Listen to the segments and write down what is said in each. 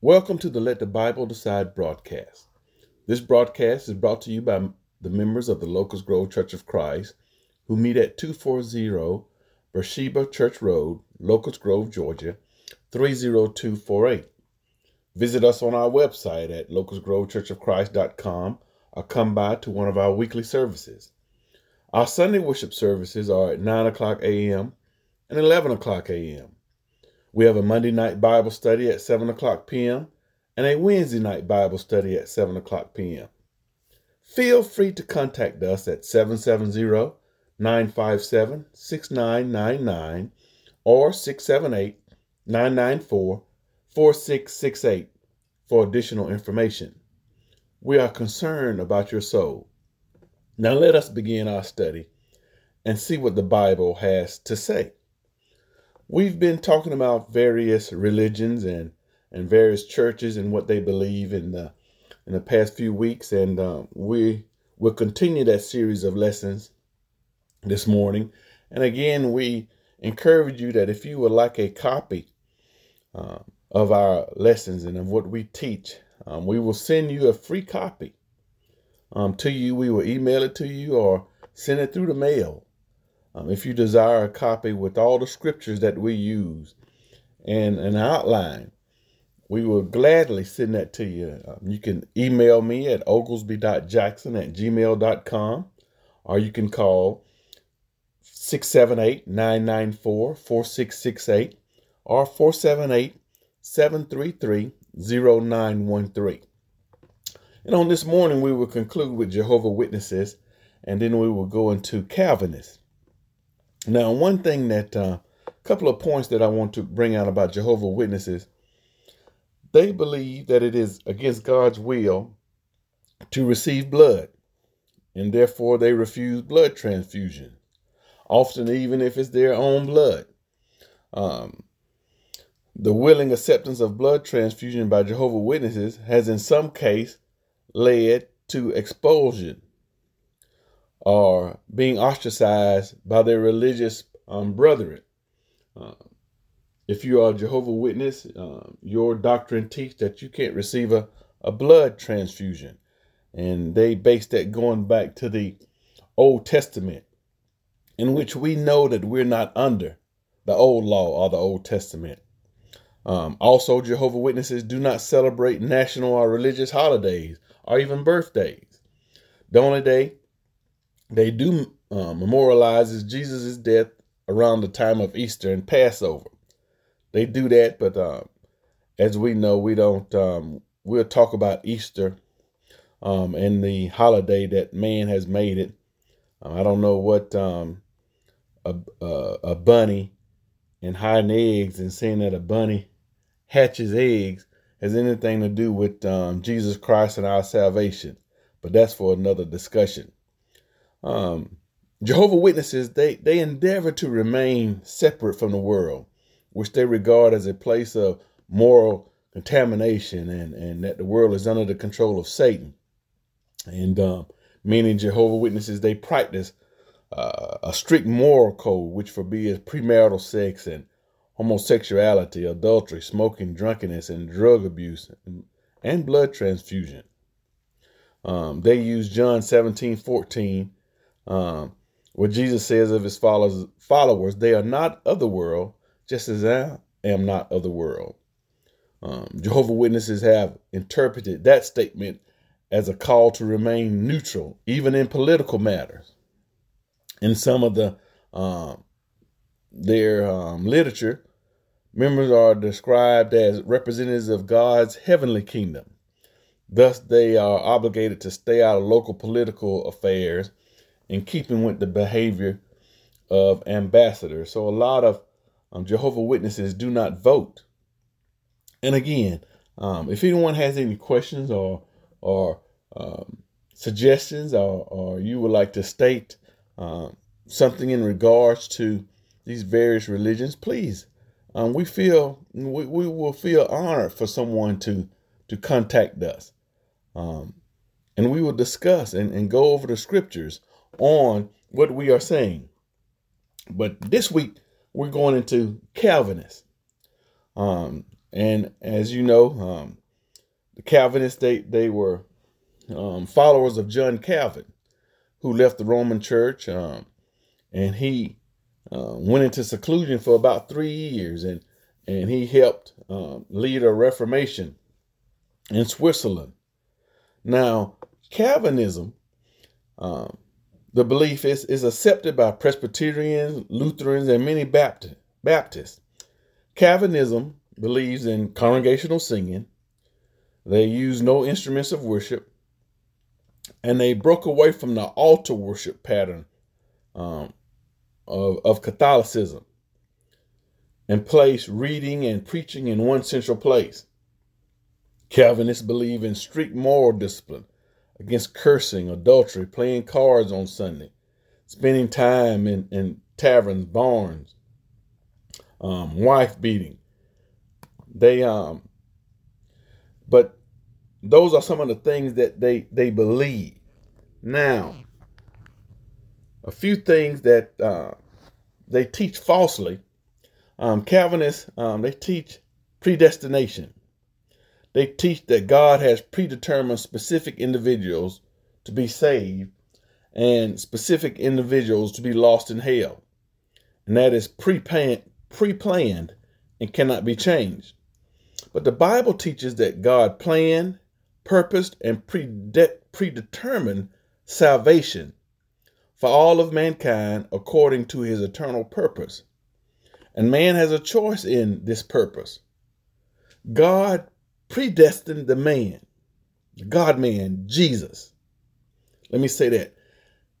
Welcome to the Let the Bible Decide broadcast. This broadcast is brought to you by the members of the Locust Grove Church of Christ who meet at 240 Beersheba Church Road, Locust Grove, Georgia 30248. Visit us on our website at locustgrovechurchofchrist.com or come by to one of our weekly services. Our Sunday worship services are at 9 o'clock a.m. and 11 o'clock a.m. We have a Monday night Bible study at 7 o'clock p.m. and a Wednesday night Bible study at 7 o'clock p.m. Feel free to contact us at 770 957 6999 or 678 994 4668 for additional information. We are concerned about your soul. Now let us begin our study and see what the Bible has to say we've been talking about various religions and and various churches and what they believe in the in the past few weeks, and uh, we will continue that series of lessons this morning. And again, we encourage you that if you would like a copy uh, of our lessons and of what we teach, um, we will send you a free copy um, to you. We will email it to you or send it through the mail. Um, if you desire a copy with all the scriptures that we use and an outline, we will gladly send that to you. Um, you can email me at oglesby.jackson at gmail.com or you can call 678 994 4668 or 478 733 0913. And on this morning, we will conclude with Jehovah Witnesses and then we will go into Calvinists. Now, one thing that a uh, couple of points that I want to bring out about Jehovah Witnesses, they believe that it is against God's will to receive blood, and therefore they refuse blood transfusion, often even if it's their own blood. Um, the willing acceptance of blood transfusion by Jehovah Witnesses has, in some case, led to expulsion are being ostracized by their religious um, brethren. Uh, if you are a Jehovah Witness, uh, your doctrine teach that you can't receive a, a blood transfusion. And they base that going back to the Old Testament, in which we know that we're not under the old law or the Old Testament. Um, also, Jehovah Witnesses do not celebrate national or religious holidays or even birthdays. The only day they do uh, memorialize Jesus' death around the time of Easter and Passover. They do that, but uh, as we know, we don't. Um, we'll talk about Easter um, and the holiday that man has made it. Uh, I don't know what um, a, a, a bunny and hiding eggs and saying that a bunny hatches eggs has anything to do with um, Jesus Christ and our salvation, but that's for another discussion. Um, Jehovah Witnesses they they endeavor to remain separate from the world, which they regard as a place of moral contamination, and and that the world is under the control of Satan. And um, meaning Jehovah Witnesses they practice uh, a strict moral code which forbids premarital sex and homosexuality, adultery, smoking, drunkenness, and drug abuse, and, and blood transfusion. Um, they use John 17, 14 um, what Jesus says of his followers, followers, they are not of the world, just as I am not of the world. Um, Jehovah Witnesses have interpreted that statement as a call to remain neutral, even in political matters. In some of the um, their um, literature, members are described as representatives of God's heavenly kingdom. Thus, they are obligated to stay out of local political affairs in keeping with the behavior of ambassadors. So a lot of um, Jehovah Witnesses do not vote. And again, um, if anyone has any questions or or um, suggestions, or, or you would like to state um, something in regards to these various religions, please. Um, we feel we, we will feel honored for someone to to contact us, um, and we will discuss and, and go over the scriptures on what we are saying. But this week, we're going into Calvinists. Um, And as you know, um, the Calvinists they they were um, followers of John Calvin, who left the Roman Church, um, and he uh, went into seclusion for about three years, and and he helped um, lead a Reformation in Switzerland. Now, Calvinism, um, the belief is, is accepted by Presbyterians, Lutherans, and many Baptist, Baptists. Calvinism believes in congregational singing. They use no instruments of worship. And they broke away from the altar worship pattern um, of, of Catholicism and placed reading and preaching in one central place. Calvinists believe in strict moral discipline against cursing, adultery, playing cards on Sunday, spending time in, in taverns, barns, um, wife beating. They um, but those are some of the things that they they believe. Now, a few things that uh, they teach falsely. Um, Calvinists um, they teach predestination. They teach that God has predetermined specific individuals to be saved and specific individuals to be lost in hell. And that is pre-planned, and cannot be changed. But the Bible teaches that God planned, purposed, and predetermined salvation for all of mankind according to his eternal purpose. And man has a choice in this purpose. God predestined the man, the God man, Jesus. Let me say that.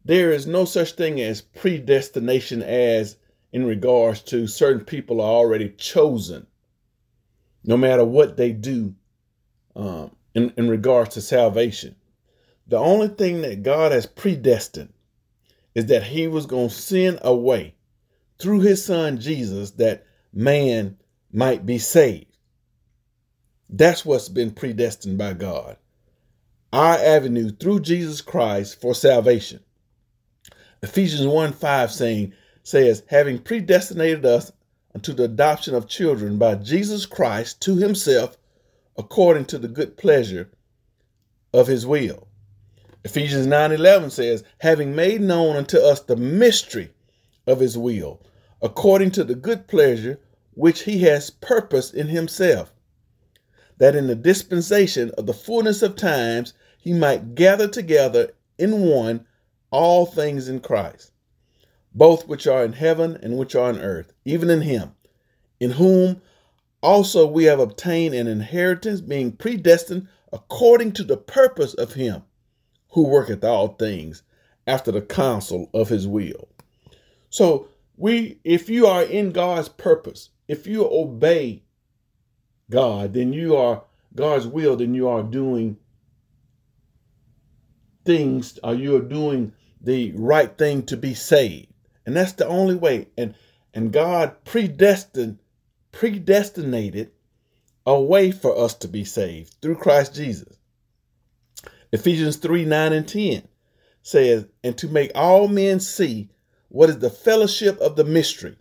There is no such thing as predestination as in regards to certain people are already chosen, no matter what they do um, in, in regards to salvation. The only thing that God has predestined is that he was going to send a way through his son Jesus that man might be saved. That's what's been predestined by God. Our avenue through Jesus Christ for salvation. Ephesians 1 5 saying, says, having predestinated us unto the adoption of children by Jesus Christ to himself, according to the good pleasure of his will. Ephesians 9 11 says, having made known unto us the mystery of his will, according to the good pleasure which he has purposed in himself that in the dispensation of the fullness of times he might gather together in one all things in Christ, both which are in heaven and which are on earth, even in him, in whom also we have obtained an inheritance, being predestined according to the purpose of him who worketh all things after the counsel of his will. So we if you are in God's purpose, if you obey God, then you are God's will, then you are doing things, or you are doing the right thing to be saved. And that's the only way. And and God predestined, predestinated a way for us to be saved through Christ Jesus. Ephesians 3 9 and 10 says, And to make all men see what is the fellowship of the mystery,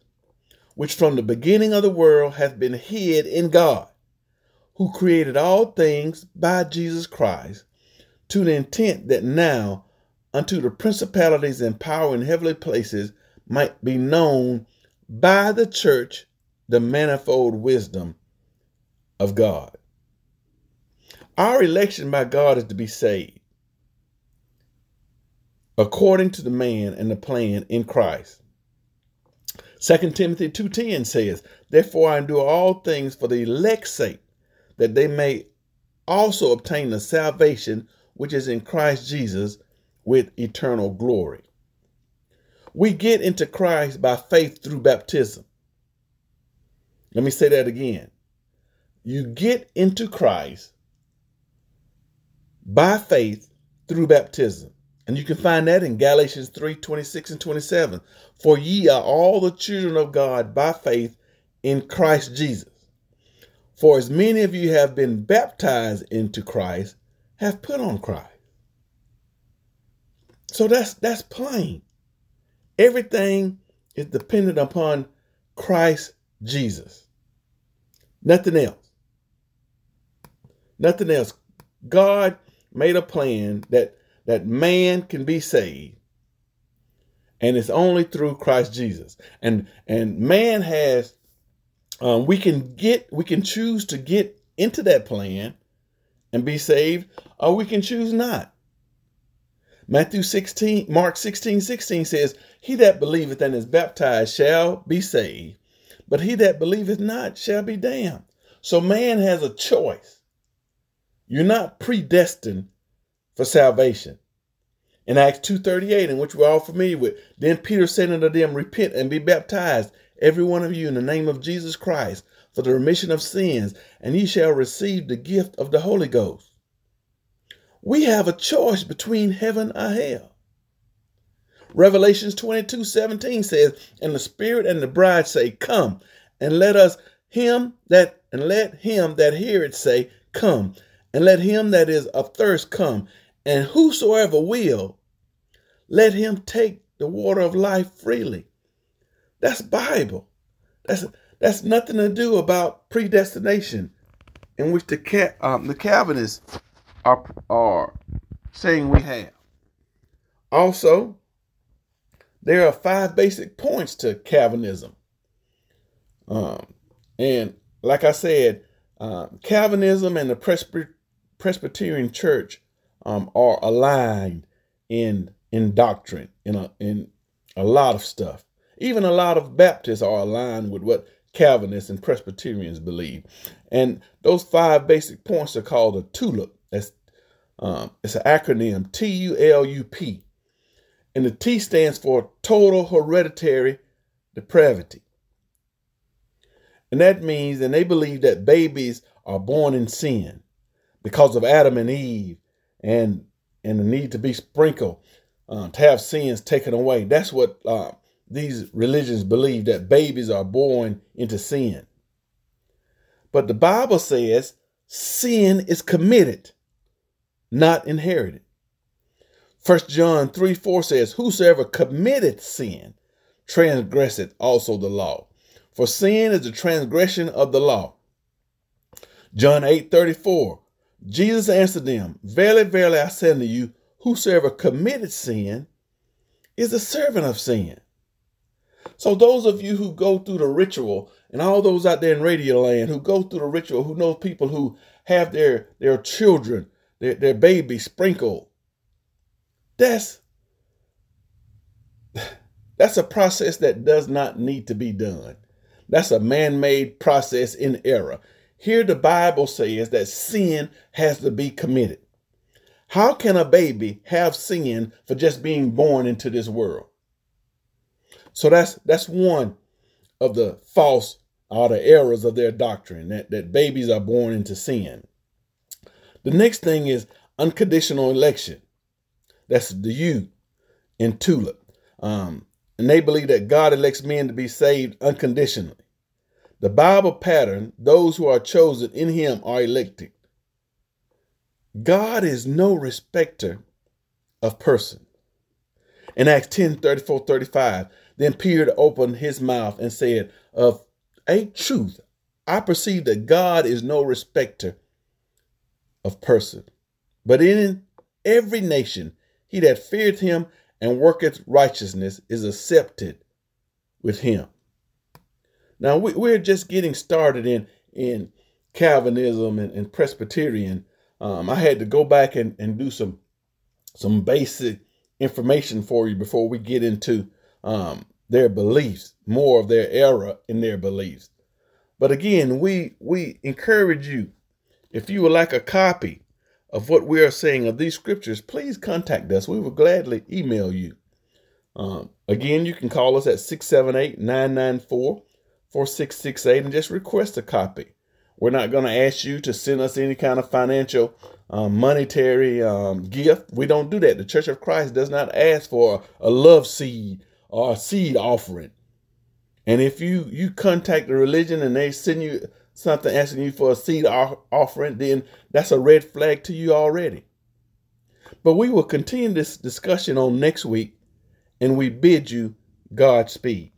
which from the beginning of the world hath been hid in God who created all things by Jesus Christ, to the intent that now unto the principalities and power in heavenly places might be known by the church the manifold wisdom of God. Our election by God is to be saved according to the man and the plan in Christ. 2 Timothy 2:10 says, "Therefore I endure all things for the elect's sake, that they may also obtain the salvation which is in Christ Jesus with eternal glory. We get into Christ by faith through baptism. Let me say that again. You get into Christ by faith through baptism. And you can find that in Galatians 3 26 and 27. For ye are all the children of God by faith in Christ Jesus. For as many of you have been baptized into Christ, have put on Christ. So that's that's plain. Everything is dependent upon Christ Jesus. Nothing else. Nothing else. God made a plan that that man can be saved. And it's only through Christ Jesus. And and man has um, we can get we can choose to get into that plan and be saved, or we can choose not. Matthew 16, Mark 16, 16 says, He that believeth and is baptized shall be saved, but he that believeth not shall be damned. So man has a choice. You're not predestined for salvation. In Acts 2.38, in which we're all familiar with, then Peter said unto them, Repent and be baptized, every one of you, in the name of Jesus Christ, for the remission of sins, and ye shall receive the gift of the Holy Ghost. We have a choice between heaven or hell. Revelations 22 17 says, And the Spirit and the bride say, Come, and let us him that and let him that heareth say, Come, and let him that is athirst come, and whosoever will, let him take the water of life freely. That's Bible. That's that's nothing to do about predestination, in which the um, the Calvinists are are saying we have. Also, there are five basic points to Calvinism. Um, and like I said, uh, Calvinism and the Presby- Presbyterian Church um, are aligned in in doctrine, in a, in a lot of stuff. Even a lot of Baptists are aligned with what Calvinists and Presbyterians believe. And those five basic points are called a TULIP. That's um, it's an acronym T U L U P. And the T stands for total hereditary depravity. And that means, and they believe that babies are born in sin because of Adam and Eve and and the need to be sprinkled uh, to have sins taken away. That's what uh, these religions believe that babies are born into sin. But the Bible says sin is committed, not inherited. First John 3 4 says, Whosoever committeth sin transgresseth also the law. For sin is the transgression of the law. John 8 34. Jesus answered them, Verily, verily, I say unto you, whosoever committed sin is a servant of sin. So those of you who go through the ritual, and all those out there in radio land who go through the ritual, who know people who have their their children, their, their baby sprinkled that's that's a process that does not need to be done. That's a man-made process in error. Here the Bible says that sin has to be committed. How can a baby have sin for just being born into this world? So that's that's one of the false or the errors of their doctrine that, that babies are born into sin. The next thing is unconditional election. That's the U in TULIP. Um, and they believe that God elects men to be saved unconditionally. The Bible pattern, those who are chosen in him are elected. God is no respecter of person. In Acts 10 34 35, then Peter opened his mouth and said, Of a truth, I perceive that God is no respecter of person, but in every nation he that feareth him and worketh righteousness is accepted with him. Now we, are just getting started in in Calvinism and, and Presbyterian. Um, I had to go back and, and do some some basic information for you before we get into um, their beliefs, more of their error in their beliefs. But again, we we encourage you, if you would like a copy of what we are saying of these scriptures, please contact us. We will gladly email you. Um, again, you can call us at 678 994 4668 and just request a copy. We're not going to ask you to send us any kind of financial, um, monetary um, gift. We don't do that. The Church of Christ does not ask for a love seed or a seed offering. And if you you contact the religion and they send you something asking you for a seed offering, then that's a red flag to you already. But we will continue this discussion on next week, and we bid you Godspeed.